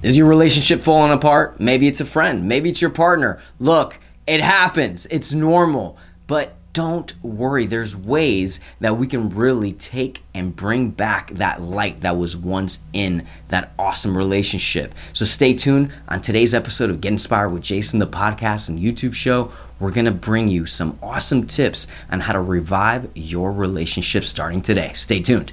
Is your relationship falling apart? Maybe it's a friend, maybe it's your partner. Look, it happens, it's normal, but don't worry. There's ways that we can really take and bring back that light that was once in that awesome relationship. So stay tuned on today's episode of Get Inspired with Jason, the podcast and YouTube show. We're to bring you some awesome tips on how to revive your relationship starting today. Stay tuned.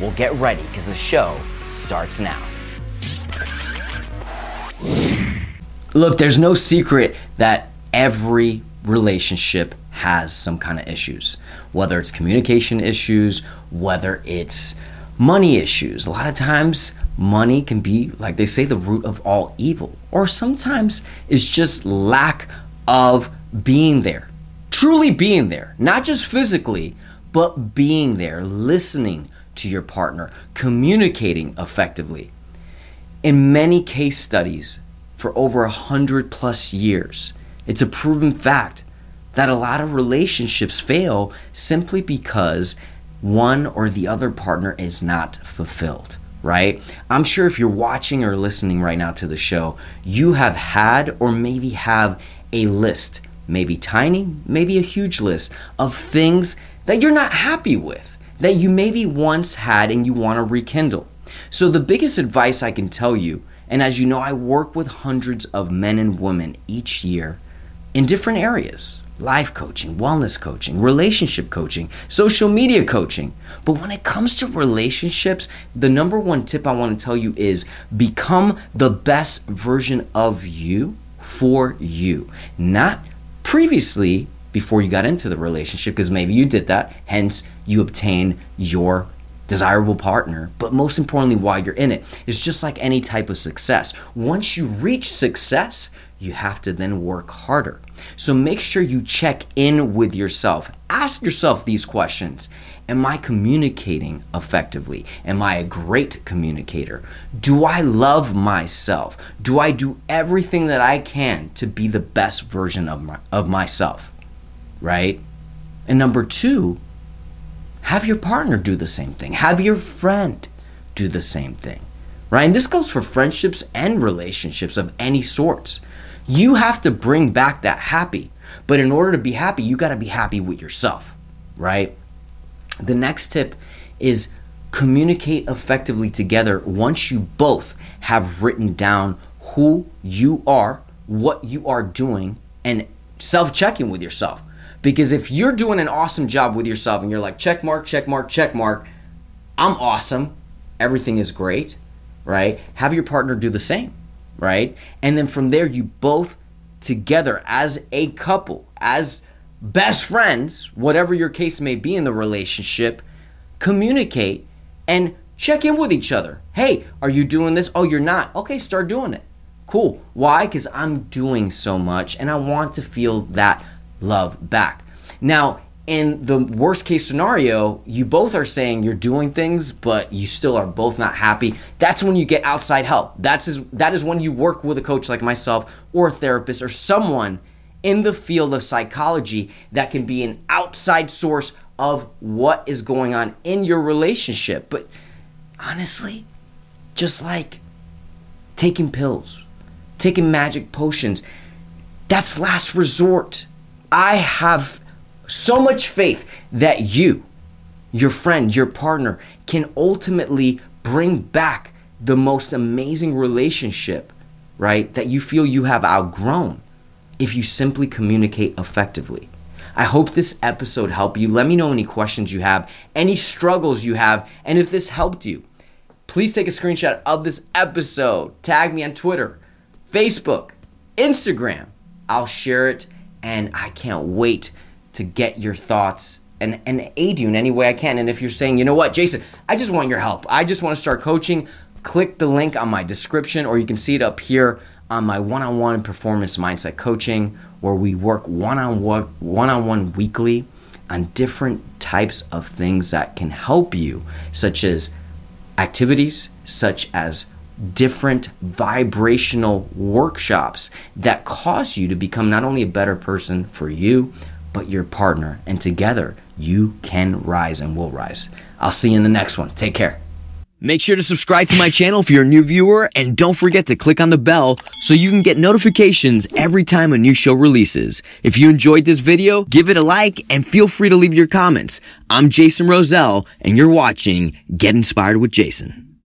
Well, get ready because the show starts now. Look, there's no secret that every relationship has some kind of issues, whether it's communication issues, whether it's money issues. A lot of times, money can be, like they say, the root of all evil, or sometimes it's just lack of being there, truly being there, not just physically, but being there, listening to your partner, communicating effectively. In many case studies for over a hundred plus years, it's a proven fact that a lot of relationships fail simply because one or the other partner is not fulfilled right? I'm sure if you're watching or listening right now to the show, you have had or maybe have a list, maybe tiny, maybe a huge list of things that you're not happy with that you maybe once had and you want to rekindle. So, the biggest advice I can tell you, and as you know, I work with hundreds of men and women each year in different areas life coaching, wellness coaching, relationship coaching, social media coaching. But when it comes to relationships, the number one tip I want to tell you is become the best version of you for you. Not previously before you got into the relationship because maybe you did that, hence you obtain your desirable partner, but most importantly, while you're in it, it's just like any type of success. Once you reach success, you have to then work harder. So make sure you check in with yourself. Ask yourself these questions Am I communicating effectively? Am I a great communicator? Do I love myself? Do I do everything that I can to be the best version of, my, of myself? Right? And number two, have your partner do the same thing. Have your friend do the same thing. Right? And this goes for friendships and relationships of any sorts. You have to bring back that happy. But in order to be happy, you got to be happy with yourself, right? The next tip is communicate effectively together once you both have written down who you are, what you are doing, and self checking with yourself. Because if you're doing an awesome job with yourself and you're like, check mark, check mark, check mark, I'm awesome, everything is great, right? Have your partner do the same, right? And then from there, you both together as a couple, as best friends, whatever your case may be in the relationship, communicate and check in with each other. Hey, are you doing this? Oh, you're not. Okay, start doing it. Cool. Why? Because I'm doing so much and I want to feel that love back. Now, in the worst case scenario, you both are saying you're doing things, but you still are both not happy. That's when you get outside help. That's is, that is when you work with a coach like myself or a therapist or someone in the field of psychology that can be an outside source of what is going on in your relationship. But honestly, just like taking pills, taking magic potions, that's last resort. I have so much faith that you, your friend, your partner, can ultimately bring back the most amazing relationship right, that you feel you have outgrown if you simply communicate effectively. I hope this episode helped you. Let me know any questions you have, any struggles you have, and if this helped you. Please take a screenshot of this episode. Tag me on Twitter, Facebook, Instagram. I'll share it, and I can't wait to get your thoughts and, and aid you in any way I can. And if you're saying, you know what, Jason, I just want your help, I just want to start coaching, click the link on my description, or you can see it up here on my one on one performance mindset coaching, where we work one on one, one on one weekly on different types of things that can help you, such as activities, such as different vibrational workshops that cause you to become not only a better person for you, but your partner. And together, you can rise and will rise. I'll see you in the next one. Take care. Make sure to subscribe to my channel if you're a new viewer and don't forget to click on the bell so you can get notifications every time a new show releases. If you enjoyed this video, give it a like and feel free to leave your comments. I'm Jason Roselle and you're watching Get Inspired with Jason.